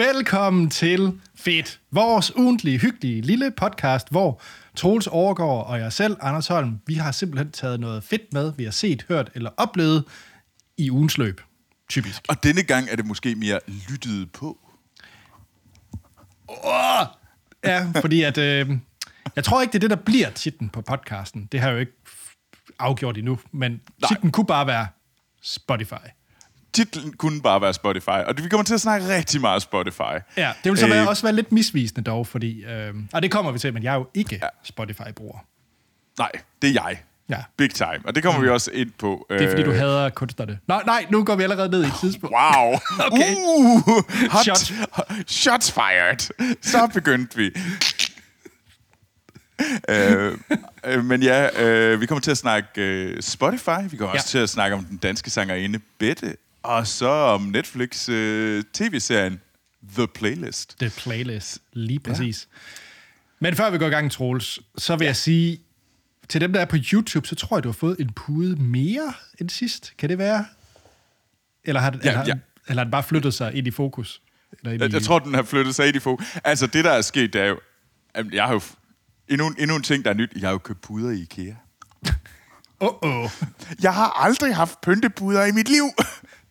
Velkommen til Fedt, vores ugentlige, hyggelige lille podcast, hvor Troels Overgaard og jeg selv, Anders Holm, vi har simpelthen taget noget fedt med, vi har set, hørt eller oplevet i ugens løb. Typisk. Og denne gang er det måske mere lyttet på. Oh! Ja, fordi at... Øh, jeg tror ikke, det er det, der bliver titlen på podcasten. Det har jeg jo ikke afgjort endnu, men titlen kunne bare være Spotify. Titlen kunne bare være Spotify, og vi kommer til at snakke rigtig meget Spotify. Ja, det vil så være, øh, også være lidt misvisende dog, fordi... Øh, og det kommer vi til, men jeg er jo ikke ja. Spotify-bruger. Nej, det er jeg. Ja. Big time. Og det kommer mm. vi også ind på. Det er, fordi du øh, hader kunstnerne. Nej, nej, nu går vi allerede ned i et tidspunkt. Wow. okay. Uh, hot, Shot. Shots fired. Så begyndte vi. øh, øh, men ja, øh, vi kommer til at snakke øh, Spotify. Vi kommer ja. også til at snakke om den danske sangerinde Bette. Og så om Netflix øh, tv-serien The Playlist. The Playlist, lige præcis. Ja. Men før vi går i gang, Troels, så vil ja. jeg sige, til dem, der er på YouTube, så tror jeg, du har fået en pude mere end sidst. Kan det være? Eller har, ja, eller, ja. eller har den bare flyttet sig ind i fokus? Eller ind i... Jeg, jeg tror, den har flyttet sig ind i fokus. Altså, det, der er sket, det er jo... Jeg har jo... Endnu, endnu en ting, der er nyt. Jeg har jo købt puder i IKEA. Uh-oh. Jeg har aldrig haft pyntepuder i mit liv.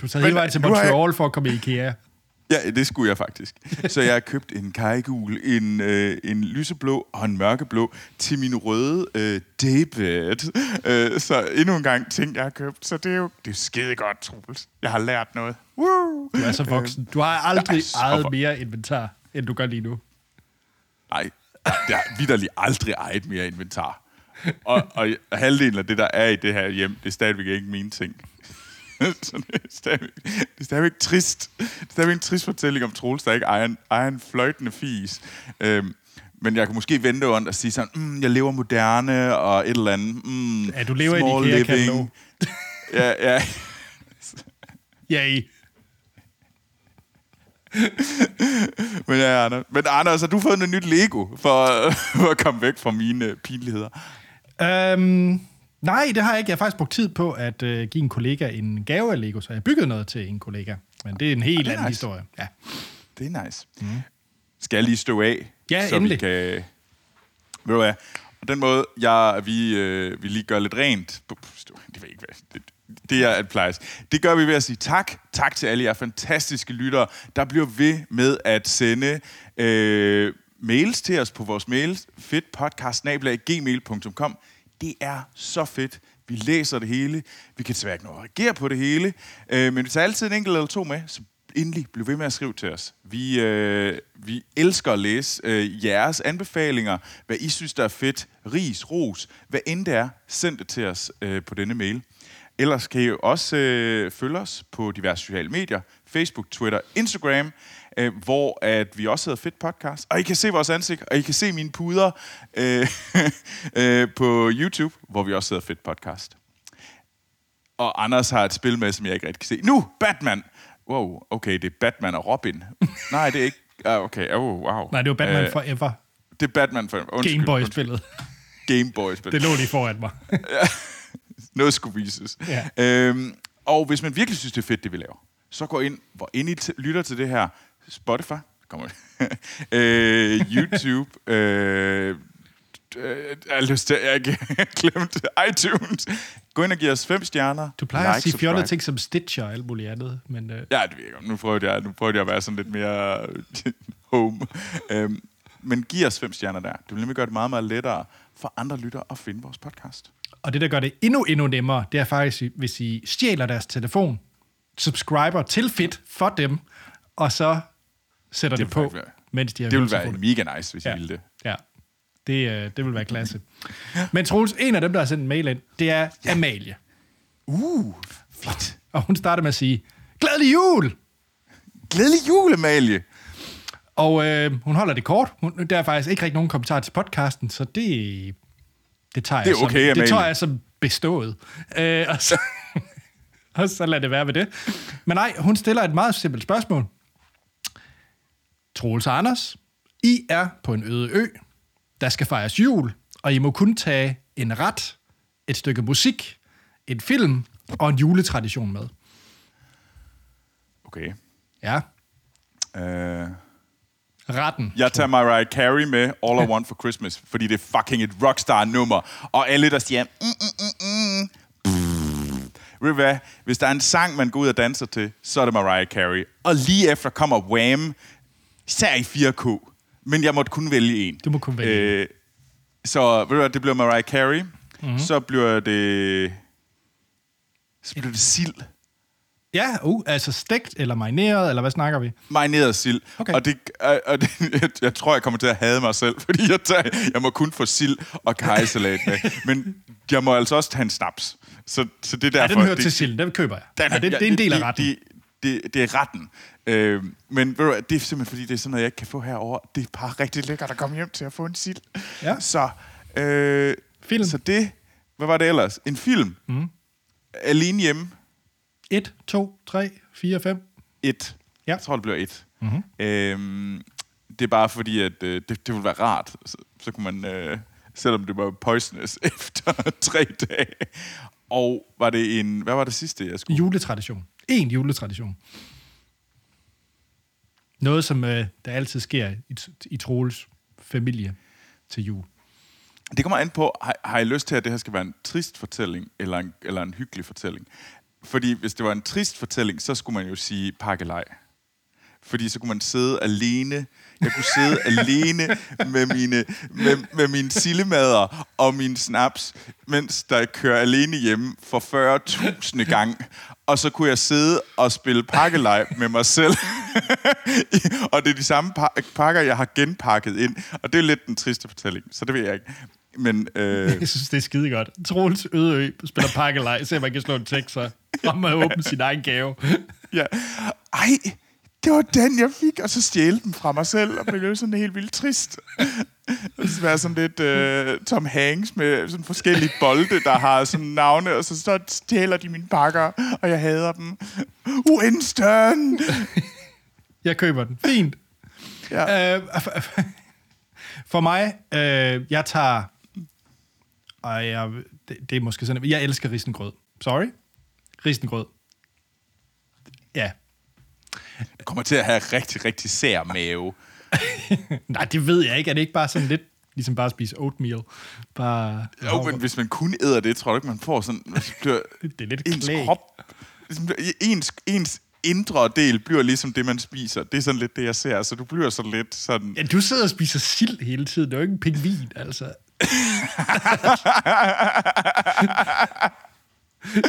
Du tager hele vejen til Montreal jeg... for at komme i IKEA. Ja, det skulle jeg faktisk. Så jeg har købt en kajgul, en, øh, en lyseblå og en mørkeblå til min røde øh, daybed. Øh, så endnu en gang ting, jeg har købt. Så det er jo det er skide godt, Troels. Jeg har lært noget. Woo! Du er så voksen. Du har aldrig ejet mere inventar, end du gør lige nu. Nej, jeg har vidderligt aldrig ejet mere inventar. Og, og halvdelen af det, der er i det her hjem, det er stadigvæk ikke mine ting. så det er, stadigvæk, det er stadigvæk trist. Det er stadigvæk en trist fortælling om Troels, der ikke ejer en, ejer en fløjtende fis. Øhm, men jeg kan måske vente rundt og sige sådan, mm, jeg lever moderne og et eller andet. Mm, ja, du lever i det living. ja, ja. ja, i. men ja, Anders. Men Anders, har du fået noget nyt Lego for, for at komme væk fra mine pinligheder? Um, Nej, det har jeg ikke. Jeg har faktisk brugt tid på at uh, give en kollega en gave af Lego, så jeg byggede noget til en kollega. Men det er en helt anden nice. historie. Ja. Det er nice. Mm. Skal jeg lige stå af? Ja, så endelig. Vi kan, ved du hvad? Og den måde, jeg, vi, øh, vi lige gør lidt rent... Det ved ikke, hvad... Det, det er et plejer. Det gør vi ved at sige tak. Tak til alle jer fantastiske lyttere, der bliver ved med at sende øh, mails til os på vores mail, fedtpodcast.gmail.com. Det er så fedt. Vi læser det hele. Vi kan desværre ikke nå at reagere på det hele. Øh, men vi tager altid en enkelt eller to med, så endelig bliv ved med at skrive til os. Vi, øh, vi elsker at læse øh, jeres anbefalinger, hvad I synes, der er fedt, ris, ros, hvad end det er, send det til os øh, på denne mail. Ellers kan I også øh, følge os på diverse sociale medier, Facebook, Twitter, Instagram øh, hvor at vi også hedder Fedt Podcast. Og I kan se vores ansigt, og I kan se mine puder øh, øh, på YouTube, hvor vi også hedder Fedt Podcast. Og Anders har et spil med, som jeg ikke rigtig kan se. Nu, Batman! Wow, okay, det er Batman og Robin. Nej, det er ikke... Ah, okay, oh, wow. Nej, det var Batman uh, Forever. Det er Batman Forever. Gameboy-spillet. Gameboy-spillet. Det lå lige foran mig. Noget skulle vises. Ja. Øhm, og hvis man virkelig synes, det er fedt, det vi laver, så gå ind, hvor ind I lytter til det her, Spotify, kommer øh, YouTube, øh, øh, jeg har lyst til, jeg glemt iTunes. Gå ind og giv os fem stjerner. Du plejer like, at sige fjollede ting som Stitcher og alt muligt andet. Men, øh. Ja, det virker. Nu prøver jeg, nu prøver jeg at være sådan lidt mere home. øhm, men giv os fem stjerner der. Det vil nemlig gøre det meget, meget lettere for andre lyttere at finde vores podcast. Og det, der gør det endnu, endnu nemmere, det er faktisk, hvis I stjæler deres telefon, subscriber til Fit for dem, og så sætter det, det på, være, mens de har Det vil være mega nice, hvis ja. I ville det. Ja, det, øh, det vil være klasse. Men Troels, en af dem, der har sendt en mail ind, det er ja. Amalie. Uh, fedt. Og hun starter med at sige, glædelig jul! Glædelig jul, Amalie! Og øh, hun holder det kort. Hun, der er faktisk ikke rigtig nogen kommentar til podcasten, så det, det tager det er jeg okay, som, det tager jeg som bestået. Øh, og, så, og så lader det være ved det. Men nej, hun stiller et meget simpelt spørgsmål. Troels og Anders, I er på en øde ø. Der skal fejres jul, og I må kun tage en ret, et stykke musik, en film og en juletradition med. Okay. Ja. Øh, Retten. jeg tager Mariah Carey med All I Want for Christmas, fordi det er fucking et rockstar-nummer. Og alle, der siger... Mm, mm, mm, mm. Ved hvad? Hvis der er en sang, man går ud og danser til, så er det Mariah Carey. Og lige efter kommer Wham! Især i 4K. Men jeg måtte kun vælge en. Du må kun vælge øh, Så ved du hvad, det bliver Mariah Carey. Mm-hmm. Så bliver det... Så bliver det sild. Ja, uh, altså stegt eller marineret, eller hvad snakker vi? marineret sild. Okay. Og, det, og og det, jeg, jeg tror, jeg kommer til at hade mig selv, fordi jeg, tager, jeg må kun få sild og kajsalat med. Men jeg må altså også tage en snaps. Så, så det er Ja, derfor... den hører det, til silden, den køber jeg. den, ja, det, det er en del af retten. Det, det, det, det er retten. Øh, men ved du, det er simpelthen fordi, det er sådan noget, jeg ikke kan få herover. Det er bare rigtig lækkert at komme hjem til at få en sild. Ja. Så, øh, Film. så det... Hvad var det ellers? En film. Mm. Alene hjemme. 1, 2, 3, 4, 5. Et. Ja. Jeg tror, det bliver et. Mm-hmm. Øhm, det er bare fordi, at øh, det, det ville være rart. Så, så kunne man, øh, selvom det var poisonous efter tre dage. Og var det en... Hvad var det sidste, jeg skulle? Juletradition. En juletradition. Noget, som øh, der altid sker i, i Troels familie til jul. Det kommer an på, har, har I lyst til, at det her skal være en trist fortælling, eller en, eller en hyggelig fortælling? Fordi hvis det var en trist fortælling, så skulle man jo sige pakkelej. Fordi så kunne man sidde alene. Jeg kunne sidde alene med mine, med, med mine sillemader og min snaps, mens der kører alene hjemme for 40.000 gang. Og så kunne jeg sidde og spille pakkelej med mig selv. og det er de samme pa- pakker, jeg har genpakket ind. Og det er lidt den triste fortælling, så det ved jeg ikke. Men øh, Jeg synes, det er skide godt. Troels Ødeø spiller pakkelej, så man kan slå en tekst så om at åbne sin egen gave. ja. Ej, det var den, jeg fik, og så stjæle den fra mig selv, og blev sådan helt vildt trist. Det skal være sådan lidt øh, Tom Hanks med sådan forskellige bolde, der har sådan navne, og så, så stjæler de mine pakker, og jeg hader dem. Winston! Jeg køber den. Fint. Ja. Øh, for mig, øh, jeg tager... Og jeg, det, det er måske sådan... Jeg elsker risengrød. Sorry. Risengrød. Ja. Du kommer til at have rigtig, rigtig sær mave. Nej, det ved jeg ikke. Er det ikke bare sådan lidt... Ligesom bare at spise oatmeal. Bare... Jo, men hvis man kun æder det, tror du ikke, man får sådan... så bliver Det er lidt ens klæg. krop... ligesom, Ens, ens indre del bliver ligesom det, man spiser. Det er sådan lidt det, jeg ser. Så du bliver sådan lidt sådan... Ja, du sidder og spiser sild hele tiden. Det er jo ikke en pingvin, altså.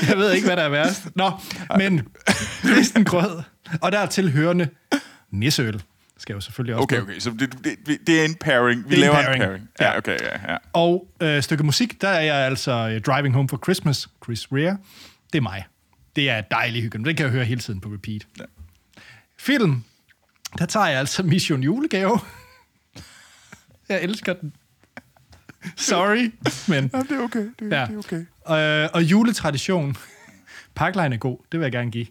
jeg ved ikke, hvad der er værst. Nå, men risengrød, og der er tilhørende nisseøl, skal jo selvfølgelig også Okay, med. okay. Så det, det, det er en pairing. Vi Det er en laver pairing. en pairing. Ja. Okay, ja, ja. Og øh, stykke musik, der er jeg altså øh, Driving Home for Christmas, Chris Rea. Det er mig. Det er dejlig hyggeligt. Den kan jeg høre hele tiden på repeat. Ja. Film, der tager jeg altså Mission Julegave. jeg elsker den. Sorry, men... Ja, det er okay. Det, Ja. det er okay. Øh, og juletradition. Paklejen er god, det vil jeg gerne give.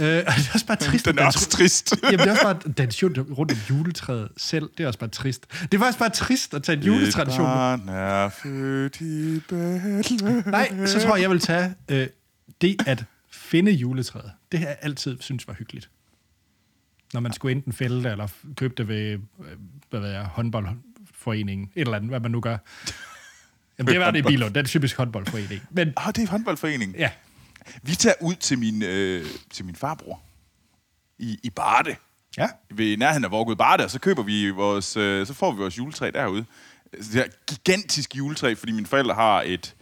Øh, det er også bare trist. Den er også trist. Jamen, det er også bare den rundt om juletræet selv. Det er også bare trist. Det er faktisk bare trist at tage en juletradition. Et barn er født i Bethlehem. Nej, så tror jeg, jeg vil tage øh, det at finde juletræet. Det har jeg altid synes var hyggeligt. Når man skulle enten fælde det, eller købe det ved øh, hvad ved jeg, håndboldforeningen. Et eller andet, hvad man nu gør. Jamen, det var det i Bilund. Det er typisk håndboldforening. Men Ah, det er håndboldforeningen. ja, Vi tager ud til min, øh, til min farbror i, i Barde. ja. Ved nærheden af Vorgud Barde, og så køber vi vores, øh, så får vi vores juletræ derude. Altså, Det er gigantisk juletræ, fordi mine forældre har et,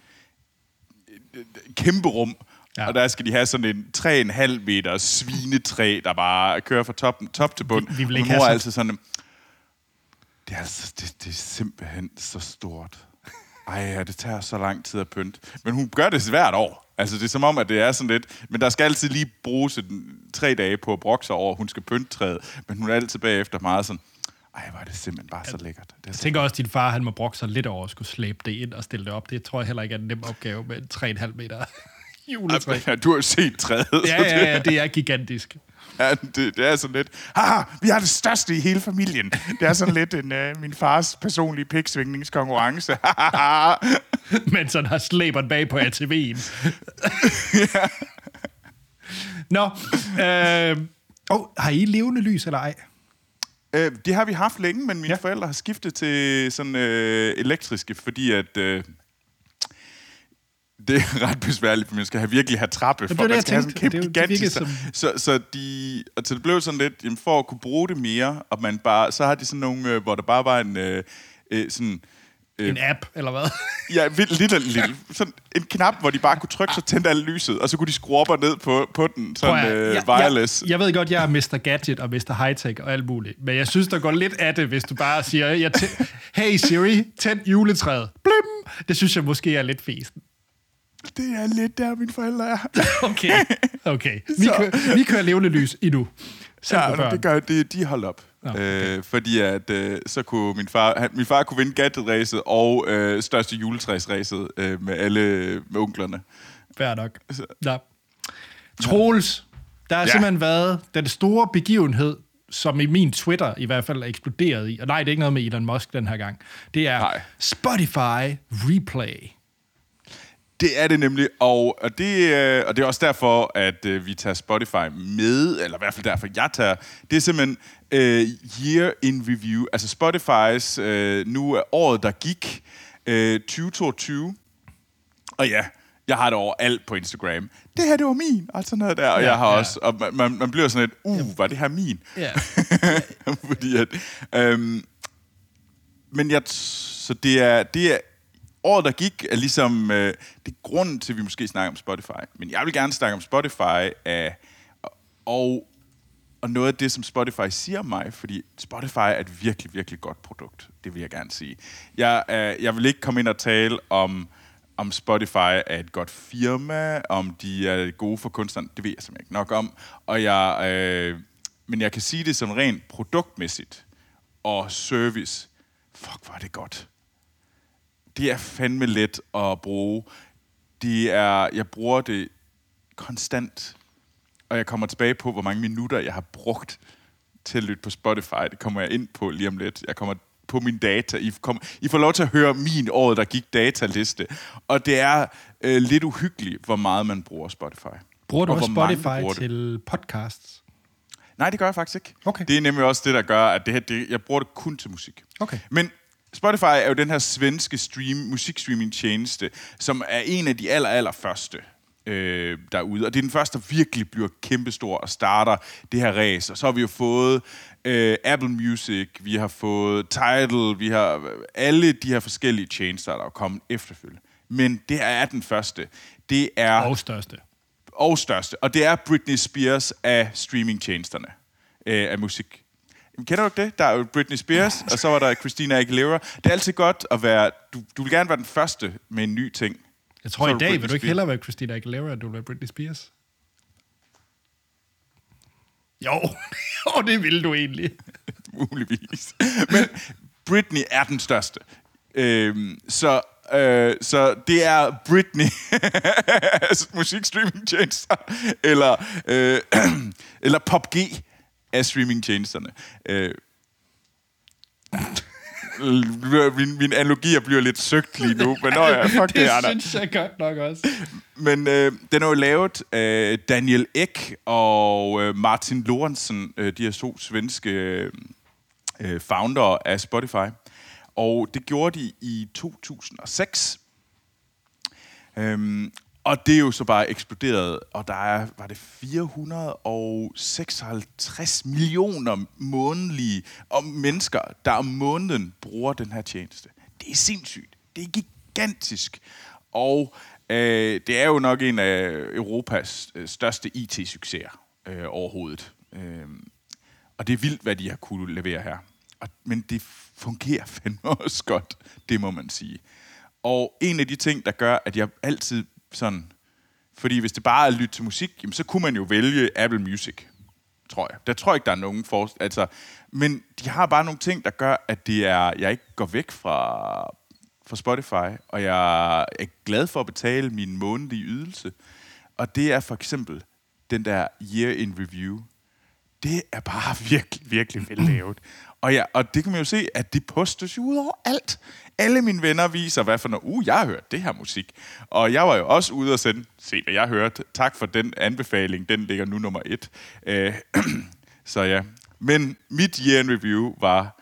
et, et kæmpe rum, Ja. og der skal de have sådan en 3,5 meter svinetræ, der bare kører fra top, top til bund. Vi- vi vil Og ikke min mor er altid sådan, det er, det, det er simpelthen så stort. Ej, ja, det tager så lang tid at pynte. Men hun gør det hvert år. Altså, det er som om, at det er sådan lidt... Men der skal altid lige bruges en, tre dage på at brokke sig over, hun skal pynte træet. Men hun er altid bagefter meget sådan... Ej, hvor er det simpelthen bare så lækkert. Det Jeg tænker også, at din far han må brokke sig lidt over at skulle slæbe det ind og stille det op. Det tror jeg heller ikke er en nem opgave med en 3,5 meter juletræ. Ja, du har jo set træet. Ja, ja, ja, det er gigantisk. Ja, det, det er sådan lidt, haha, vi har det største i hele familien. Det er sådan lidt en, uh, min fars personlige piksvingningskonkurrence. Men sådan har slæberen bag på ATV'en. Nå, øh, oh, har I levende lys eller ej? Øh, det har vi haft længe, men mine Ja. ja. forældre har skiftet til sådan øh, elektriske, fordi at... Øh, det er ret besværligt, for man skal have virkelig have trappe, for det, man skal have sådan en kæmpe gigantisk... virkede Så, så, de, og så det blev sådan lidt, jamen for at kunne bruge det mere, og man bare, så har de sådan nogle, øh, hvor der bare var en øh, øh, sådan... En app, eller hvad? Ja, vildt lille, lille, sådan en knap, hvor de bare kunne trykke, så tændte alt lyset, og så kunne de skrue op og ned på, på den, sådan Prøv øh, jeg- wireless. Jeg, jeg ved godt, jeg er Mr. Gadget og Mr. Hightech og alt muligt, men jeg synes, der går lidt af det, hvis du bare siger, jeg hey Siri, tænd juletræet. Blim! Det synes jeg måske er lidt festen. Det er lidt der, mine forældre er. Okay, okay. Vi, Så- kører, vi kører levende lys endnu. Ja, det gør det, de holdt op. Nå, okay. øh, fordi at øh, så kunne min far, han, min far kunne vinde gadget og øh, største juletræsræset øh, med alle med onklerne. Fair nok. Så- Ja. Troels, der har. Ja. simpelthen været den store begivenhed, som i min Twitter i hvert fald er eksploderet i. Og nej, det er ikke noget med Elon Musk den her gang. Det er Nej. Spotify Replay. Det er det nemlig, og, og, det, øh, og det er også derfor, at øh, vi tager Spotify med, eller i hvert fald derfor, jeg tager. Det er simpelthen øh, year in review, altså Spotifys øh, nu er året, der gik, øh, 2022. Og ja, jeg har det over alt på Instagram. Det her, det var min, og sådan noget der. Og Ja, jeg har ja. også, og man- man, man bliver sådan lidt, uh, var det her min? Ja. Fordi at, øhm, men jeg, så det er, det er, året der gik er ligesom, øh, det er grunden til, at vi måske snakker om Spotify. Men jeg vil gerne snakke om Spotify, øh, og, og noget af det, som Spotify siger mig, fordi Spotify er et virkelig, virkelig godt produkt. Det vil jeg gerne sige. Jeg, øh, jeg vil ikke komme ind og tale om, om Spotify er et godt firma, om de er gode for kunstneren. Det ved jeg simpelthen ikke nok om. Og jeg, øh, men jeg kan sige det som rent produktmæssigt og service. Fuck, var det godt. Det er fandme let at bruge. Det er, jeg bruger det konstant. Og jeg kommer tilbage på, hvor mange minutter jeg har brugt til at lytte på Spotify. Det kommer jeg ind på lige om lidt. Jeg kommer på min data. I, kom, I får lov til at høre min året, der gik dataliste. Og det er øh, lidt uhyggeligt, hvor meget man bruger Spotify. Bruger du Og også Spotify bruger det. til podcasts? Nej, det gør jeg faktisk ikke. Okay. Det er nemlig også det, der gør, at det her, det, jeg bruger det kun til musik. Okay. Men Spotify er jo den her svenske stream, musikstreaming tjeneste, som er en af de aller, aller første øh, derude. Og det er den første, der virkelig bliver kæmpestor og starter det her race. Og så har vi jo fået øh, Apple Music, vi har fået Tidal, vi har øh, alle de her forskellige tjenester, der er kommet efterfølgende. Men det er den første. Det er Og største. og største. Og det er Britney Spears af streamingtjenesterne øh, af musik. Jamen, kender du ikke det? Der er jo Britney Spears, og så var der Christina Aguilera. Det er altid godt at være... Du, du vil gerne være den første med en ny ting. Jeg tror i dag, Britney vil du ikke hellere være Christina Aguilera, end du vil være Britney Spears? Jo, jo det vil du egentlig. Muligvis. Men Britney er den største. Øhm, så, øh, så det er Britney musikstreamingtjenester, eller, øh, eller PopG af streamingtjenesterne. Øh, min, min analogier bliver lidt søgt lige nu, men nå ja, fuck det, det der. synes jeg godt nok også. Men øh, den er jo lavet af Daniel Ek og øh, Martin Lorentzen, øh, de her to svenske øh, founder af Spotify. Og det gjorde de i 2006. Øhm, og det er jo så bare eksploderet, og der er, var det 456 millioner månedlige om mennesker, der om måneden bruger den her tjeneste. Det er sindssygt. Det er gigantisk. Og øh, det er jo nok en af Europas øh, største IT-succeser øh, overhovedet. Øh, og det er vildt, hvad de har kunne levere her. Og, men det fungerer fandme også godt, det må man sige. Og en af de ting, der gør, at jeg altid sådan... Fordi hvis det bare er at lytte til musik, jamen, så kunne man jo vælge Apple Music, tror jeg. Der tror jeg ikke, der er nogen for, altså, Men de har bare nogle ting, der gør, at det er, jeg ikke går væk fra, fra Spotify, og jeg er glad for at betale min månedlige ydelse. Og det er for eksempel den der Year in Review. Det er bare virkelig, virkelig vel lavet. Og, ja, og det kan man jo se, at det postes jo ud over alt. Alle mine venner viser, hvad for noget, uh, jeg har hørt det her musik. Og jeg var jo også ude og sende, se hvad jeg hørte. Tak for den anbefaling, den ligger nu nummer et. Øh, så ja, Men mit year in review var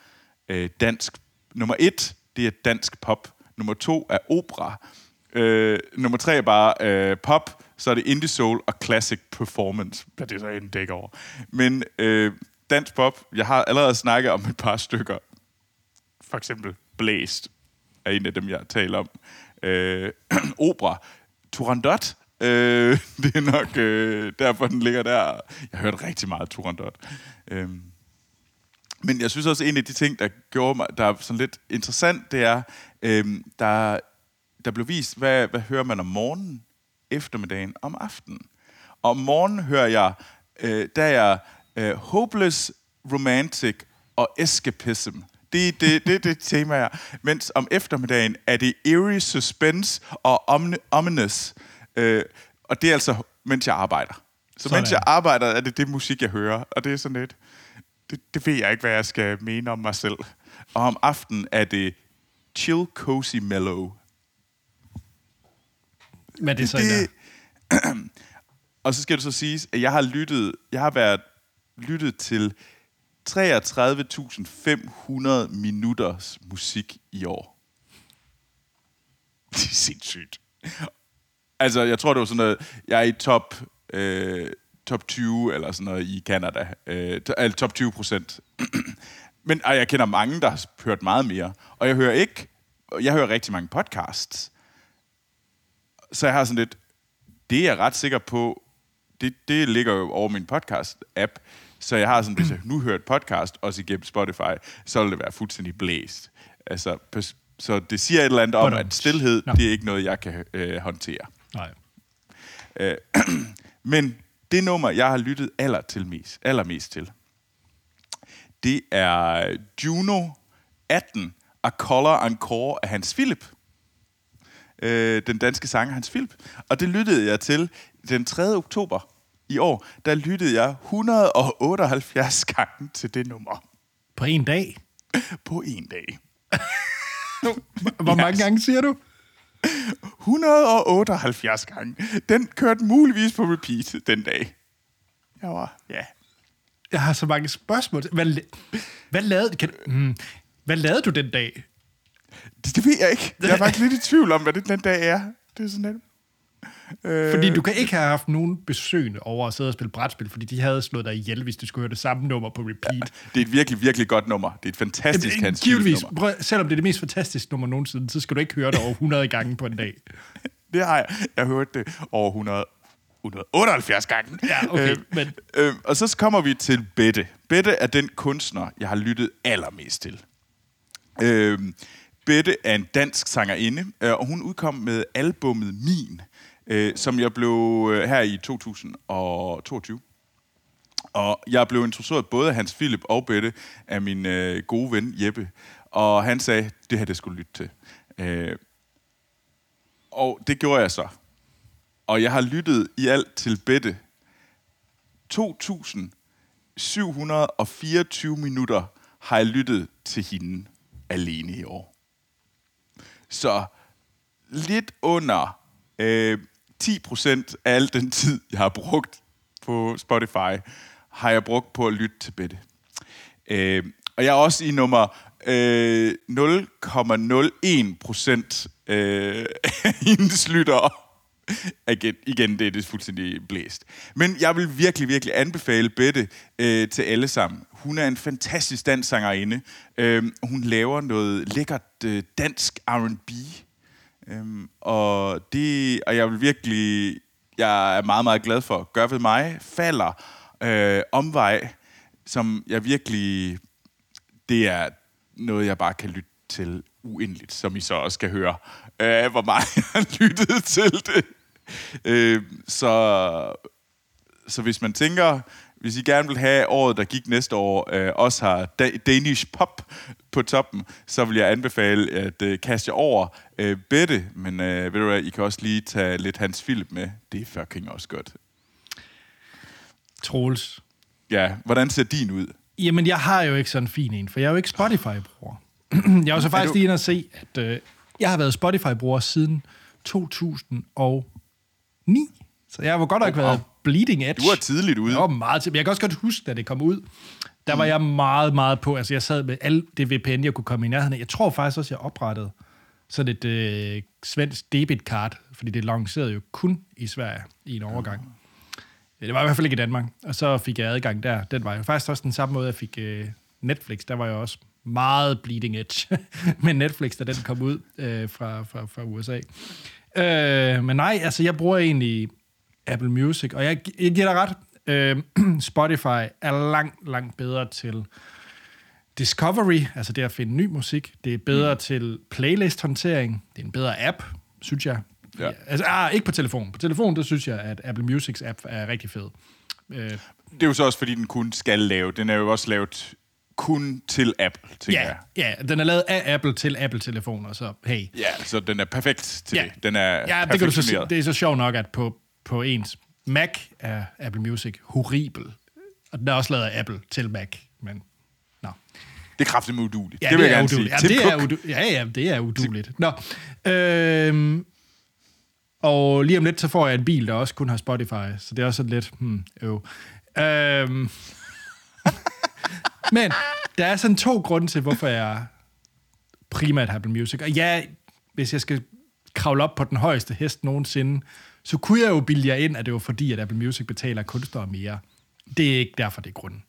øh, dansk. Nummer et, det er dansk pop. Nummer to er opera. Øh, nummer tre er bare øh, pop. Så er det indie soul og classic performance. Hvad det så end dækker over. Men øh, dansk pop, jeg har allerede snakket om et par stykker. For eksempel Blæst er en af dem, jeg taler om. Øh, opera. Turandot. Øh, det er nok øh, derfor, den ligger der. Jeg har hørt rigtig meget Turandot. Øh, men jeg synes også, en af de ting, der gjorde mig, der er sådan lidt interessant, det er, øh, der, der blev vist, hvad, hvad hører man om morgenen, eftermiddagen, om aftenen. Og om morgenen hører jeg, øh, der er jeg øh, hopeless, romantic og escapism. Det er det, det, det tema er. Mens om eftermiddagen er det eerie suspense og ominous. Øh, og det er altså, mens jeg arbejder. Så sådan. mens jeg arbejder, er det det musik, jeg hører. Og det er sådan lidt... Det, det ved jeg ikke, hvad jeg skal mene om mig selv. Og om aftenen er det chill, cozy, mellow. Hvad det så det, Og så skal det så siges, at jeg har lyttet, jeg har været lyttet til 33.500 minutters musik i år. Det er sindssygt. Altså, jeg tror, det var sådan noget, jeg er i top, øh, top 20 eller sådan noget i Canada. Øh, altså top 20 procent. Men og jeg kender mange, der har hørt meget mere. Og jeg hører ikke, jeg hører rigtig mange podcasts. Så jeg har sådan lidt, det er jeg ret sikker på, det, det ligger jo over min podcast-app. Så jeg har sådan, hvis jeg nu hører et podcast, også igennem Spotify, så vil det være fuldstændig blæst. Altså, så det siger et eller andet om, at stillhed, det er ikke noget, jeg kan øh, håndtere. Nej. Øh, men det nummer, jeg har lyttet aller til mest, allermest til, det er Juno 18, A Color Encore af Hans Philip. Øh, den danske sanger Hans Philip. Og det lyttede jeg til den 3. oktober i år. Der lyttede jeg 178 gange til det nummer. På en dag? På en dag. Hvor mange yes. gange siger du? 178 gange. Den kørte muligvis på repeat den dag. Jeg var, ja. Jeg har så mange spørgsmål. Hvad, hvad, lavede, kan, hmm, hvad lavede du den dag? Det, det ved jeg ikke. Jeg er faktisk lidt i tvivl om, hvad det den dag er. Det er sådan lidt... Øh, fordi du kan ikke have haft nogen besøgende over at sidde og spille brætspil, fordi de havde slået dig ihjel, hvis du skulle høre det samme nummer på repeat. Ja, det er et virkelig, virkelig godt nummer. Det er et fantastisk Jamen, Hans Givetvis. Prøv, selvom det er det mest fantastiske nummer nogensinde, så skal du ikke høre det over 100 gange på en dag. det har jeg. Jeg har hørt det over 100 178 gange. Ja, okay. Øh, men... øh, og så kommer vi til Bette. Bette er den kunstner, jeg har lyttet allermest til. Øh, Bette er en dansk sangerinde, øh, og hun udkom med albummet Min, øh, som jeg blev øh, her i 2022. Og jeg blev introduceret både af Hans Philip og Bette af min øh, gode ven Jeppe. Og han sagde, det her det skulle lytte til. Øh, og det gjorde jeg så. Og jeg har lyttet i alt til Bette 2.724 minutter har jeg lyttet til hende alene i år. Så lidt under øh, 10% af al den tid, jeg har brugt på Spotify, har jeg brugt på at lytte til Bette. Øh, og jeg er også i nummer øh, 0,01% øh, af hendes lyttere. Igen, igen, det er det fuldstændig blæst. Men jeg vil virkelig, virkelig anbefale Bette øh, til alle sammen. Hun er en fantastisk danssangerinde. Øh, hun laver noget lækkert øh, dansk R&B. Øhm, og, det, og jeg vil virkelig, jeg er meget, meget glad for. Gør ved mig falder øh, omvej, som jeg virkelig, det er noget, jeg bare kan lytte til uendeligt, som I så også skal høre, øh, hvor meget jeg har lyttet til det. Øh, så, så hvis man tænker, hvis I gerne vil have året, der gik næste år, øh, også har da- Danish Pop på toppen, så vil jeg anbefale at øh, kaste jer over øh, Bette. Men øh, ved du hvad, I kan også lige tage lidt Hans Philip med. Det er fucking også godt. Troels. Ja, hvordan ser din ud? Jamen, jeg har jo ikke sådan en fin en, for jeg er jo ikke Spotify-bruger. jeg har så faktisk lige inde at se, at øh, jeg har været Spotify-bruger siden 2009. Så jeg har godt nok været bleeding edge. Du var tidligt ude. Jeg var meget. Men jeg kan også godt huske, da det kom ud, der var jeg meget, meget på. Altså, jeg sad med alt det VPN, jeg kunne komme i nærheden af. Jeg tror faktisk også, jeg oprettede sådan et øh, svensk debitkart, fordi det lancerede jo kun i Sverige i en overgang. Ja, Det var i hvert fald ikke i Danmark. Og så fik jeg adgang der. Den var jo faktisk også den samme måde, jeg fik øh, Netflix. Der var jeg også meget bleeding edge med Netflix, da den kom ud øh, fra, fra, fra USA. Øh, men nej, altså jeg bruger egentlig Apple Music, og jeg, jeg giver dig ret. Øh, Spotify er langt, langt bedre til discovery, altså det at finde ny musik. Det er bedre mm. til playlist-håndtering. Det er en bedre app, synes jeg. Ja. Altså, ah, ikke på telefon. På telefon, der synes jeg, at Apple Musics app er rigtig fed. Øh, Det er jo så også, fordi den kun skal lave. Den er jo også lavet kun til Apple, tænker ja, jeg. ja, den er lavet af Apple til Apple-telefoner, så hey. Ja, så den er perfekt til Ja. det. Den er Ja, det, kan du så, det er så sjovt nok, at på, på ens Mac er Apple Music horribel. Og den er også lavet af Apple til Mac, men nå. Det er kraftigt uduligt. Ja, det vil jeg er gerne uduligt. sige. Ja, det er udu- ja, ja, det er uduligt. Nå. Øhm, og lige om lidt, så får jeg en bil, der også kun har Spotify, så det er også sådan lidt, hmm, øv. Øhm, men der er sådan to grunde til, hvorfor jeg primært har Apple Music. Og ja, hvis jeg skal kravle op på den højeste hest nogensinde, så kunne jeg jo bilde jer ind, at det var fordi, at Apple Music betaler kunstnere mere. Det er ikke derfor, det er grunden.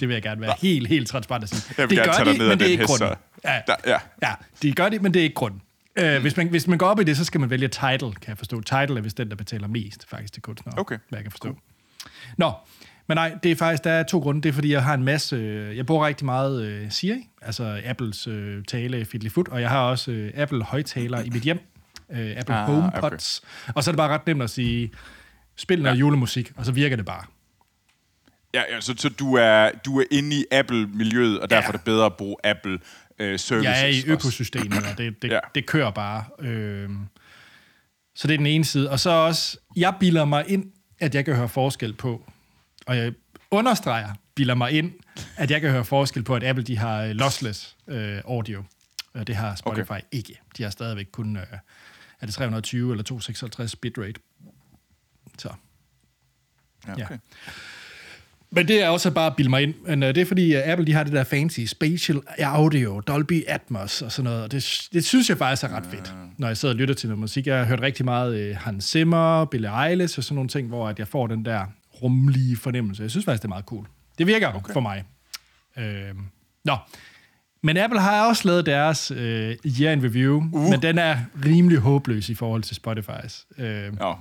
Det vil jeg gerne være helt, helt transparent at sige. Jeg vil det gerne tage dig ned men det er ikke hest, grunden. Ja, Der- ja. ja, de gør det, men det er ikke grunden. Uh, hvis, man, hvis man går op i det, så skal man vælge title, kan jeg forstå. Title er vist den, der betaler mest, faktisk, til kunstnere. Okay. Hvad jeg kan forstå. Nå, men nej, det er faktisk, der er to grunde. Det er, fordi jeg har en masse, øh, jeg bruger rigtig meget øh, Siri, altså Apples øh, tale Fiddlyfoot, og jeg har også øh, Apple højtaler i mit hjem, øh, Apple Ah, HomePods, okay. og så er det bare ret nemt at sige, spil noget ja. julemusik, og så virker det bare. Ja, ja så, så du, er, du er inde i Apple-miljøet, og derfor Ja. er det bedre at bruge Apple øh, services. Jeg er i økosystemet, og det, det, Ja. det kører bare. Øhm, så det er den ene side. Og så også, jeg bilder mig ind, at jeg kan høre forskel på, og jeg understreger, bilder mig ind, at jeg kan høre forskel på, at Apple de har øh, lossless øh, audio. Og det har Spotify okay. ikke. De har stadigvæk kun, øh, er det 320 eller 256 bitrate. Så. Ja, Ja. okay. Men det er også bare at bilde mig ind. Men uh, det er fordi, uh, Apple de har det der fancy spatial audio, Dolby Atmos og sådan noget. Og det, det synes jeg faktisk er ret fedt, når jeg sidder og lytter til noget musik. Jeg har hørt rigtig meget Hans Zimmer, Billie Eilish og sådan nogle ting, hvor at jeg får den der rumlige fornemmelse. Jeg synes faktisk, det er meget cool. Det virker okay. for mig. Uh, nå. Men Apple har også lavet deres uh, year in review, uh. men den er rimelig håbløs i forhold til Spotify's. Uh, Ja.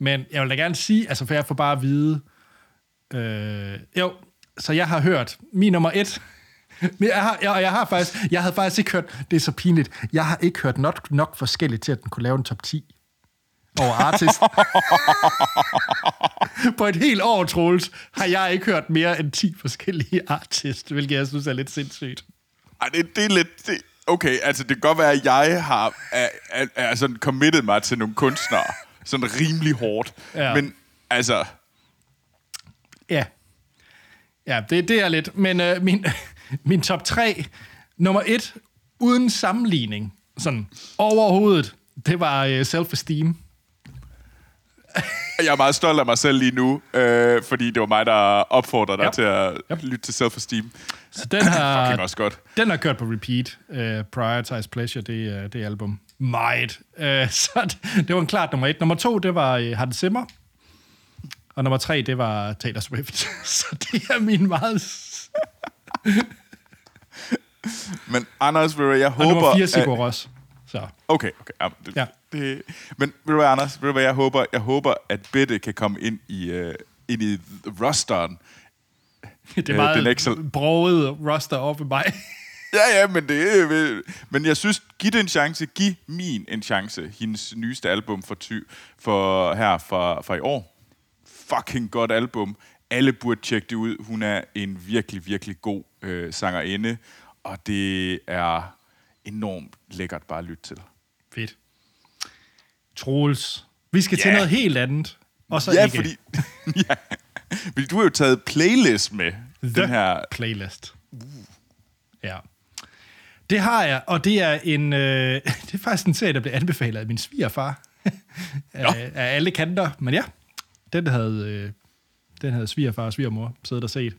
men jeg vil da gerne sige, altså for jeg får bare at vide, øh, jo, så jeg har hørt min nummer et, men jeg har, jeg, jeg har faktisk, jeg havde faktisk ikke hørt, det er så pinligt, jeg har ikke hørt nok, nok forskelligt til, at den kunne lave en top 10 over artist. På et helt år, Troels, har jeg ikke hørt mere end 10 forskellige artist, hvilket jeg synes er lidt sindssygt. Ej, det, det er lidt... Det, okay, altså det kan godt være, at jeg har er, er, er sådan committed mig til nogle kunstnere. Sådan rimelig hårdt. Ja. Men altså... Ja. Ja, det, det er lidt. Men øh, min, min top 3, nummer 1, uden sammenligning, sådan overhovedet, det var øh, self-esteem. Jeg er meget stolt af mig selv lige nu, øh, fordi det var mig, der opfordrede dig Yep. til at Yep. lytte til self-esteem. Så den har, Fucking også godt. den har kørt på repeat. Uh, Prioritize Pleasure, det er det album. Meget. Uh, så det, det var en klart nummer 1. Nummer 2, det var uh, Hans Zimmer. Og nummer 3, det var Taylor Swift. så det er min meget... Men Anders, jeg Og håber... nummer 4, at- Sigur Ros. Så. Okay, okay. Ja, det, ja. Det, men ved du hvad, Anders? Ved du hvad, jeg håber, jeg håber at Bette kan komme ind i, uh, ind i rosteren. Det er Øh, meget den er ikke så- broget roster op i mig. Ja, ja, men det er... Men jeg synes, giv det en chance. Giv min en chance. Hendes nyeste album for, ty, for her fra, fra i år. Fucking godt album. Alle burde tjekke det ud. Hun er en virkelig, virkelig god øh, sangerinde. Og det er enormt lækkert bare at lytte til. Fedt. Troels, vi skal til Ja. noget helt andet. Og så ja, ikke fordi, ja, fordi du har jo taget playlist med. The Den her... Playlist. Ja. Det har jeg, og det er en øh, det er faktisk en serie, der blev anbefalet af min svigerfar. af, af alle kanter, men ja. den havde, øh, den havde svigerfar og svigermor siddet og set.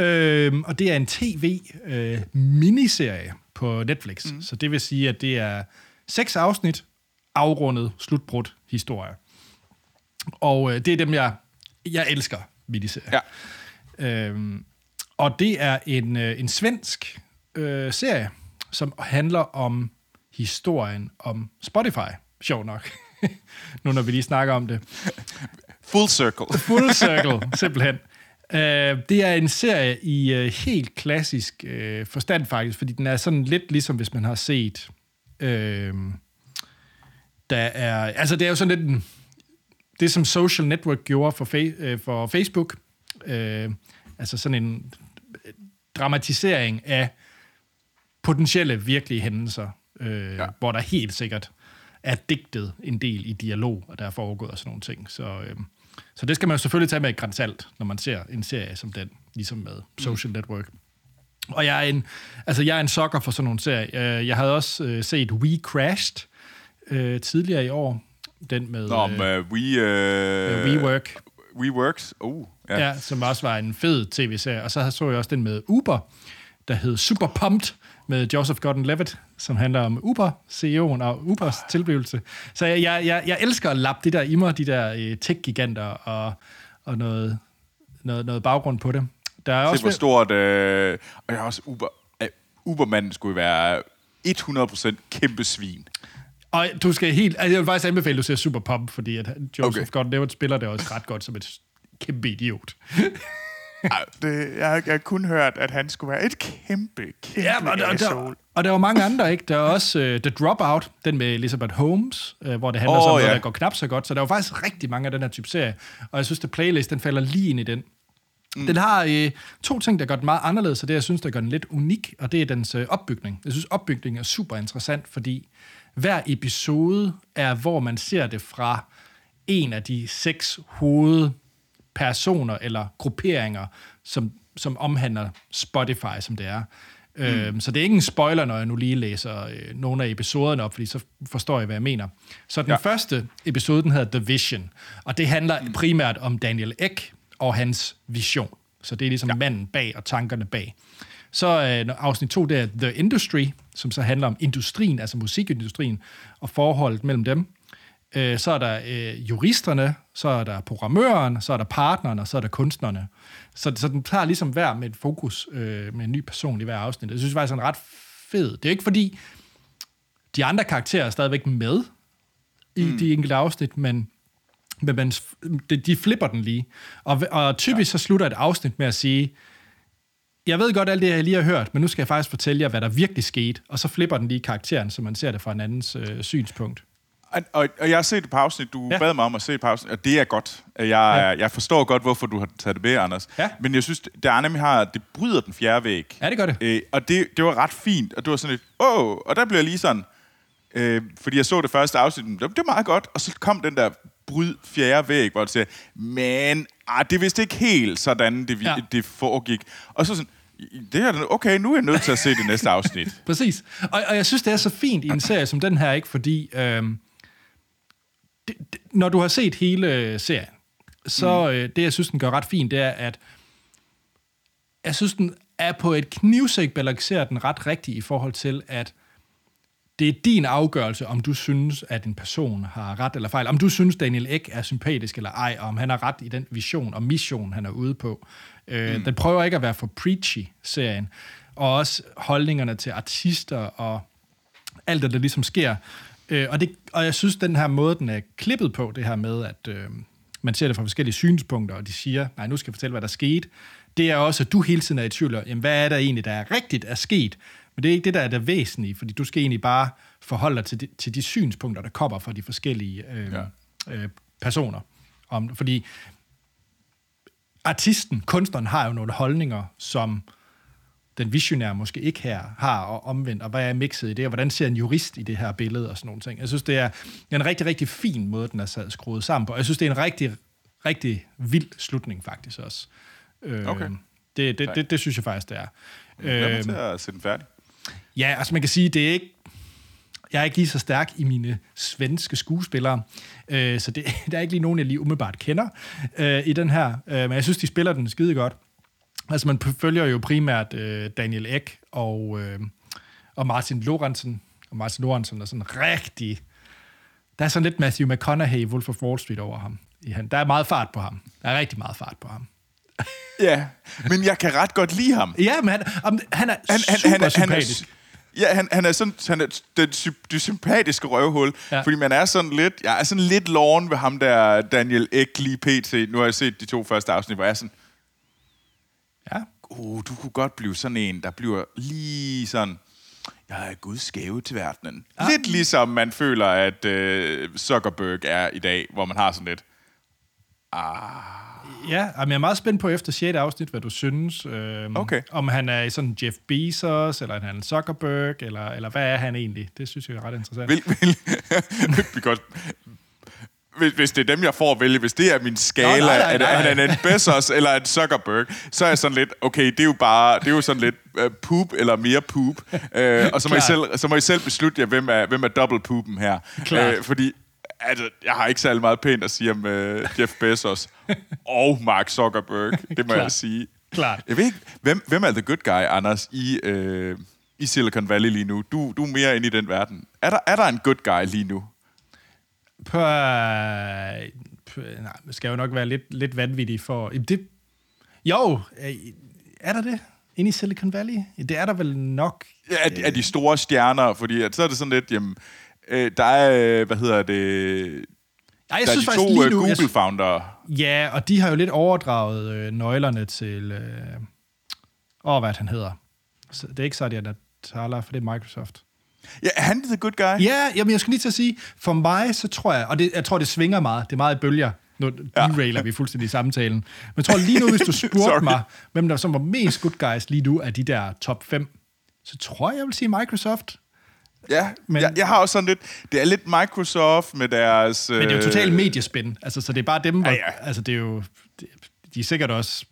Øhm, og det er en tv-miniserie øh, på Netflix. Mm. Så det vil sige, at det er seks afsnit, afrundet, slutbrudt historie. Og øh, det er dem, jeg, jeg elsker miniserier. Ja. Øhm, og det er en, øh, en svensk øh, serie, som handler om historien om Spotify. Sjov nok. nu når vi lige snakker om det. Full circle. Full circle, simpelthen. Uh, det er en serie i uh, helt klassisk uh, forstand faktisk, fordi den er sådan lidt ligesom hvis man har set... Uh, der er, altså det er jo sådan lidt en, det, som Social Network gjorde for, fa- uh, for Facebook. Uh, altså sådan en dramatisering af potentielle virkelige hændelser, uh, ja. hvor der helt sikkert er digtet en del i dialog, og der er foregået og sådan nogle ting. Så, uh, så det skal man jo selvfølgelig tage med et grænsalt, når man ser en serie som den, ligesom med Social Network. Og jeg er en, altså jeg er en sokker for sådan nogle serier. Jeg havde også øh, set We Crashed øh, tidligere i år. Den med... Nå, med uh, We... Uh, WeWork. WeWorks, oh. Ja. ja, som også var en fed tv-serie. Og så så jeg også den med Uber, der hed Super Pumped, med Joseph Gordon-Levitt, som handler om Uber, CEO'en og Ubers tilblivelse. Så jeg, jeg, jeg, jeg elsker at lappe det der i mig, de der øh, tech-giganter og, og noget, noget, noget baggrund på det. Der er Se, også hvor stort... Øh, og jeg har også Uber... Øh, Ubermanden skulle være 100% kæmpe svin. Og du skal helt... Altså jeg vil faktisk anbefale, at du ser Super Pump, fordi at Joseph okay. Gordon-Levitt spiller det også ret godt som et kæmpe idiot. Det, jeg, jeg har kun hørt, at han skulle være et kæmpe, kæmpe ja, og, der, der, og der var mange andre, ikke? Der er også uh, The Dropout, den med Elizabeth Holmes, uh, hvor det handler oh, om noget, ja. der går knap så godt. Så der var faktisk rigtig mange af den her type serie. Og jeg synes, at playlist, den falder lige ind i den. Mm. Den har uh, to ting, der gør den meget anderledes, og det, jeg synes, der gør den lidt unik, og det er dens uh, opbygning. Jeg synes, opbygningen er super interessant, fordi hver episode er, hvor man ser det fra en af de seks hoved personer eller grupperinger, som, som omhandler Spotify, som det er. Mm. Øhm, så det er ikke en spoiler, når jeg nu lige læser øh, nogle af episoderne op, fordi så forstår jeg, hvad jeg mener. Så den ja. første episode, den hedder The Vision, og det handler mm. primært om Daniel Ek og hans vision. Så det er ligesom ja. manden bag og tankerne bag. Så øh, afsnit to, det er The Industry, som så handler om industrien, altså musikindustrien, og forholdet mellem dem. Øh, så er der øh, juristerne, så er der programmøren, så er der partneren, og så er der kunstnerne. Så, så den tager ligesom hver med et fokus øh, med en ny person i hver afsnit. Det synes jeg faktisk er en ret fed. Det er ikke fordi, de andre karakterer er stadigvæk med i mm. de enkelte afsnit, men, men man, de, de flipper den lige. Og, og typisk ja. så slutter et afsnit med at sige, jeg ved godt alt det, jeg lige har hørt, men nu skal jeg faktisk fortælle jer, hvad der virkelig skete. Og så flipper den lige karakteren, så man ser det fra en andens øh, synspunkt. Og, og jeg har set et par afsnit, du ja. bad mig om at se et par afsnit, og det er godt. Jeg, ja. jeg forstår godt, hvorfor du har taget det med, Anders. Ja. Men jeg synes, det nemlig har, det bryder den fjerde væg. Ja, det gør det. Øh, og det, det var ret fint, og du var sådan lidt, åh, oh, og der blev jeg lige sådan, øh, fordi jeg så det første afsnit, det var meget godt, og så kom den der bryd fjerde væg, hvor du siger, men ah, det vist ikke helt sådan, det, ja. det foregik. Og så sådan, det er okay, nu er jeg nødt til at se det næste afsnit. Præcis. Og, og jeg synes, det er så fint i en serie som den her, ikke? Fordi øhm, det, det, når du har set hele serien, så mm. øh, det, jeg synes, den gør ret fint, det er, at jeg synes, den er på et knivsæk balanceret den ret rigtigt i forhold til, at det er din afgørelse, om du synes, at en person har ret eller fejl. Om du synes, Daniel Ek er sympatisk eller ej, og om han har ret i den vision og mission, han er ude på. Øh, mm. Den prøver ikke at være for preachy, serien. Og også holdningerne til artister og alt det, der ligesom sker. Øh, og, det, og jeg synes, den her måde, den er klippet på, det her med, at øh, man ser det fra forskellige synspunkter, og de siger, nej, nu skal jeg fortælle, hvad der skete, det er også, at du hele tiden er i tvivl om, hvad er der egentlig, der er rigtigt er sket. Men det er ikke det, der er det væsentlige, fordi du skal egentlig bare forholde dig til de, til de synspunkter, der kommer fra de forskellige øh, ja. øh, personer. Om, fordi artisten, kunstneren, har jo nogle holdninger, som den visionære måske ikke her har, og omvendt, og hvad er mixet i det, og hvordan ser en jurist i det her billede, og sådan nogle ting. Jeg synes, det er en rigtig, rigtig fin måde, den er skruet sammen på. Jeg synes, det er en rigtig, rigtig vild slutning faktisk også. Øh, okay. Det, det, det, det synes jeg faktisk, det er. Jeg er til at se den færdig. Ja, altså man kan sige, det er ikke... jeg er ikke lige så stærk i mine svenske skuespillere, øh, så det, der er ikke lige nogen, jeg lige umiddelbart kender øh, i den her. Øh, men jeg synes, de spiller den skide godt. Altså, man følger jo primært øh, Daniel Ek og, øh, og Martin Lorentzen. Og Martin Lorentzen er sådan rigtig... Der er sådan lidt Matthew McConaughey, Wolf of Wall Street over ham. I han. Der er meget fart på ham. Der er rigtig meget fart på ham. Ja, men jeg kan ret godt lide ham. Ja, men han, han er han, super han, han, sympatisk. Han er, ja, han, han er sådan han er den, sy- det sympatiske røvhul, ja. fordi man er sådan lidt, jeg er sådan lidt loven ved ham der Daniel Ek lige pt. Nu har jeg set de to første afsnit, hvor jeg er sådan, uh, du kunne godt blive sådan en, der bliver lige sådan, jeg er Guds gave til verdenen. Ah. Ja. Lidt ligesom man føler, at øh, Zuckerberg er i dag, hvor man har sådan lidt, Ja, jamen, jeg er meget spændt på efter 6. afsnit, hvad du synes. Øhm, Okay. Om han er sådan Jeff Bezos, eller han er Zuckerberg, eller, eller hvad er han egentlig? Det synes jeg er ret interessant. vil, vil, hvis, hvis det er dem, jeg får at vælge, hvis det er min skala, Nå, nej, nej, at nej. han er en Bezos eller en Zuckerberg, så er jeg sådan lidt, okay, det er jo bare, det er jo sådan lidt uh, poop eller mere poop. Uh, og så må, I selv, så må I selv beslutte jer, hvem er, hvem er double poopen her. Klart. Uh, fordi altså, jeg har ikke særlig meget pænt at sige om uh, Jeff Bezos og Mark Zuckerberg, det må jeg sige. Klart. Jeg ved ikke, hvem, hvem er the good guy, Anders, i, øh, i Silicon Valley lige nu? Du, du er mere inde i den verden. Er der, er der en good guy lige nu? På, øh, på, nej, det skal jo nok være lidt, lidt vanvittigt for... Det, jo, øh, er der det? Inde i Silicon Valley? Det er der vel nok. Ja, af, af de store stjerner, fordi at, så er det sådan lidt, jamen, øh, der er, øh, hvad hedder det, Nej, jeg der er synes de faktisk to lige øh, nu... Google-founder. ja, og de har jo lidt overdraget øh, nøglerne til... Øh, åh, hvad han hedder. Så Det er ikke Satya Nadella, for det er Microsoft. Ja, er han the good guy? Ja, jamen jeg skal lige til at sige, for mig så tror jeg, og det, jeg tror, det svinger meget, det er meget i bølger, nu derailer vi fuldstændig i samtalen, men jeg tror lige nu, hvis du spurgte mig, hvem der som var mest good guys lige nu af de der top 5, så tror jeg, jeg vil sige Microsoft. Ja, Men- jeg, jeg har også sådan lidt, det er lidt Microsoft med deres... Men det er jo totalt mediespin, altså så det er bare dem, hvor, Ja, ja. altså det er jo, de er sikkert også,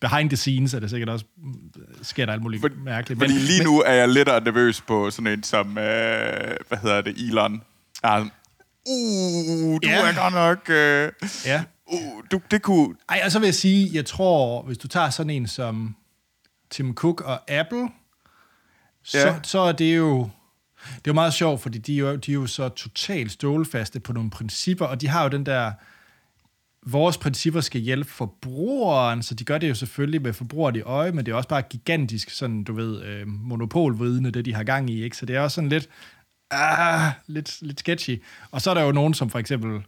behind the scenes er det sikkert også, mm, sker der alt muligt For, mærkeligt. fordi lige nu er jeg lidt nervøs på sådan en som, øh, hvad hedder det, Elon. Sådan, uh, du Ja. er godt nok... Øh, Ja. uh, du, det kunne... Ej, og så vil jeg sige, jeg tror, hvis du tager sådan en som Tim Cook og Apple, så, så er det jo... Det er jo meget sjovt, fordi de er jo, de er jo så totalt stålfaste på nogle principper, og de har jo den der... Vores principper skal hjælpe forbrugeren, så de gør det jo selvfølgelig med forbrugeren i øje, men det er også bare gigantisk, sådan, du ved, øh, monopolvidende, det de har gang i, ikke? Så det er også sådan lidt, ah, lidt, lidt sketchy. Og så er der jo nogen, som for eksempel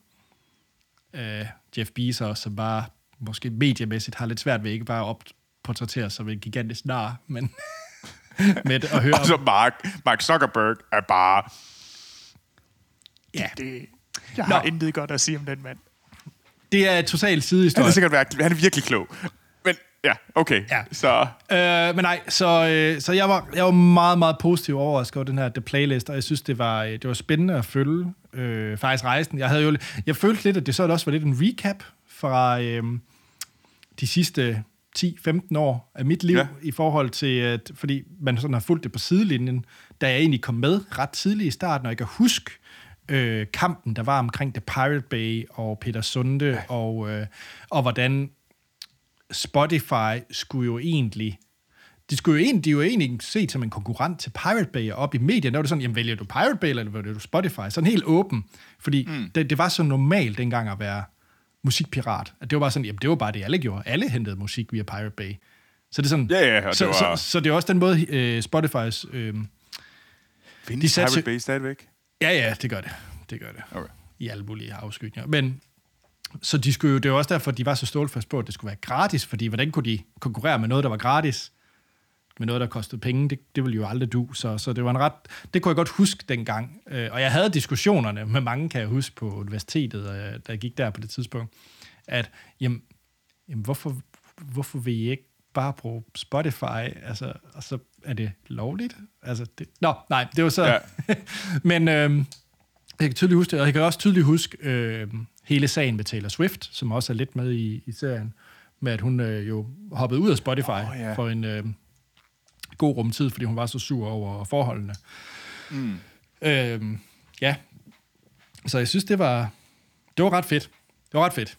øh, Jeff Bezos, som bare måske mediemæssigt har lidt svært ved ikke bare at opportrættere sig som en gigantisk nar, men med at høre Og så om, Mark, Mark Zuckerberg er bare... ja, Det, jeg Nå. har intet godt at sige om den mand. Det er totalt Han sidehistorie. er sikkert virkelig, han er virkelig klog. Men ja, okay. Ja. Så Øh, men nej, så, øh, så jeg, var, jeg var meget, meget positiv overrasket over den her The Playlist, og jeg synes, det var, øh, det var spændende at følge øh, faktisk rejsen. Jeg, havde jo, jeg følte lidt, at det så også var lidt en recap fra øh, de sidste 10-15 år af mit liv. Ja. i forhold til, at, fordi man sådan har fulgt det på sidelinjen, da jeg egentlig kom med ret tidligt i starten, og jeg kan huske øh, kampen, der var omkring The Pirate Bay og Peter Sunde, ja. og, øh, og hvordan Spotify skulle jo egentlig de skulle jo egentlig, de jo egentlig set som en konkurrent til Pirate Bay, og op i medierne, der var det sådan, jamen vælger du Pirate Bay, eller vælger du Spotify? Sådan helt åben, fordi mm. det, det, var så normalt dengang at være musikpirat, at det var bare sådan, jamen det var bare det, alle gjorde. Alle hentede musik via Pirate Bay. Så det er sådan, Ja, ja, det så, var- så, så, det er også den måde, øh, Spotifys... Øh, findes De Pirate Bay stadigvæk? Ja, ja, det gør det. Det gør det. Okay. I alle mulige afskygninger. Men så de skulle jo, det var også derfor, de var så stålfast på, at det skulle være gratis, fordi hvordan kunne de konkurrere med noget, der var gratis? med noget, der kostede penge, det, det ville jo aldrig du. Så, så det var en ret... Det kunne jeg godt huske dengang. Øh, og jeg havde diskussionerne med mange, kan jeg huske, på universitetet, øh, da jeg gik der på det tidspunkt, at jamen, jamen hvorfor, hvorfor vil I ikke bare bruge Spotify? Altså, og så er det lovligt? Altså, det, nå, nej, det var så... Ja. Men øh, jeg kan tydeligt huske det, og jeg kan også tydeligt huske øh, hele sagen med Taylor Swift, som også er lidt med i, i serien, med at hun øh, jo hoppede ud af Spotify oh, ja. for en øh, god rumtid, fordi hun var så sur over forholdene. Mm. Øhm, ja. Så jeg synes, det var, det var ret fedt. Det var ret fedt.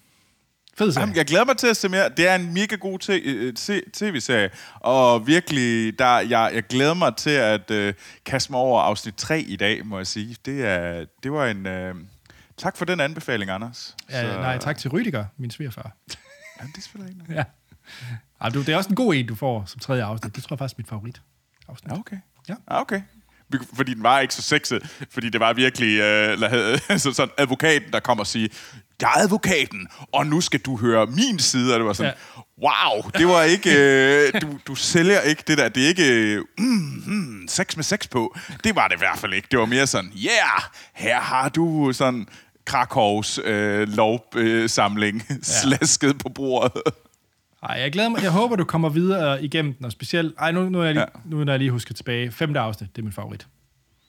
Fed serie. Jamen, jeg glæder mig til at se mere. Det er en mega god øh, se- tv-serie, og virkelig, der, jeg, jeg glæder mig til at øh, kaste mig over afsnit 3 i dag, må jeg sige. Det, er, det var en... Øh, tak for den anbefaling, Anders. Ja, nej, tak til Rydiger, min svigerfar. Ja, det spiller ikke Ja. Ej, det er også en god en, du får som tredje afsnit. Det tror jeg faktisk er mit favorit afsnit. Ja, okay. Ja. Ja, okay. Fordi den var ikke så sexet, fordi det var virkelig øh, sådan advokaten, der kom og sige, advokaten, og nu skal du høre min side, og det var sådan, ja. wow, det var ikke, øh, du, du sælger ikke det der, det er ikke øh, mm, mm, sex med sex på, det var det i hvert fald ikke, det var mere sådan, yeah, her har du sådan Krakows øh, lovsamling øh, slasket på bordet. Ej, jeg glæder mig. Jeg håber, du kommer videre igennem den, og specielt... Ej, nu, nu, er jeg lige, Ja. nu når jeg lige husker tilbage. Femte afsnit, det er min favorit.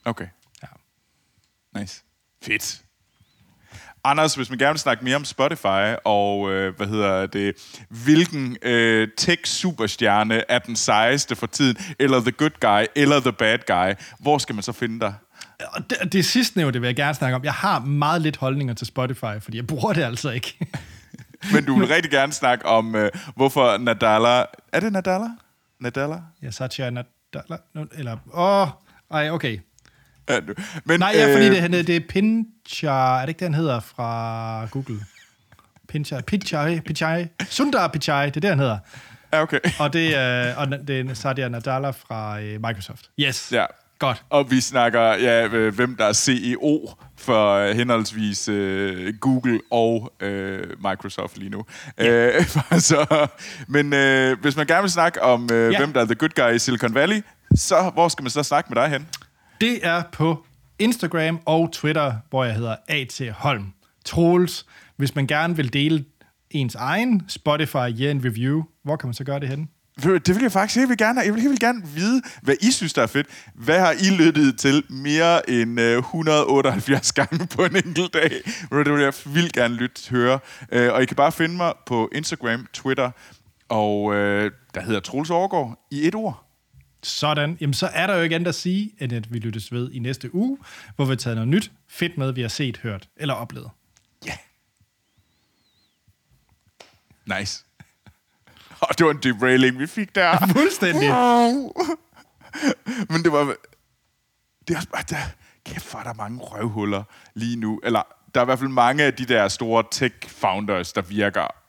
Okay. Ja. Nice. Fedt. Anders, hvis man gerne vil snakke mere om Spotify, og øh, hvad hedder det, hvilken øh, tech-superstjerne er den sejeste for tiden, eller the good guy, eller the bad guy, hvor skal man så finde dig? Det, det sidste nævnte vil jeg gerne snakke om. Jeg har meget lidt holdninger til Spotify, fordi jeg bruger det altså ikke. Men du vil rigtig gerne snakke om, øh, hvorfor Nadala... Er det Nadala? Nadala? ja, Satya Nadella... Eller... Åh, ej, okay. Ja, Men, Nej, ja, fordi øh, det, han- det er Pinchar... Er det ikke det, han hedder fra Google? Pinchar... Pichai... Pichai... Sundar Pichai, det er det, han hedder. Ja, okay. Og det er, og det er Satya Nadella fra øh, Microsoft. Yes. Ja. Godt. Og vi snakker, ja, øh, hvem der er CEO for øh, henholdsvis øh, Google og øh, Microsoft lige nu. Øh, så, men øh, hvis man gerne vil snakke om, øh, Ja. hvem der er the good guy i Silicon Valley, så hvor skal man så snakke med dig hen? Det er på Instagram og Twitter, hvor jeg hedder A.T. Holm. Troels, hvis man gerne vil dele ens egen Spotify Year in Review, hvor kan man så gøre det henne? Det vil jeg faktisk helt gerne, jeg vil helt vildt gerne vide, hvad I synes, der er fedt. Hvad har I lyttet til mere end øh, 178 gange på en enkelt dag? Det vil jeg vildt gerne lytte høre. Øh, og I kan bare finde mig på Instagram, Twitter, og øh, der hedder Troels Overgaard i et ord. Sådan. Jamen, så er der jo ikke andet at sige, end at vi lyttes ved i næste uge, hvor vi har taget noget nyt fedt med, vi har set, hørt eller oplevet. Ja. Nice. Og det var en derailing, vi fik der. Fuldstændig. Men det var... Det er også bare... Der, kæft, hvor er der mange røvhuller lige nu. Eller der er i hvert fald mange af de der store tech-founders, der virker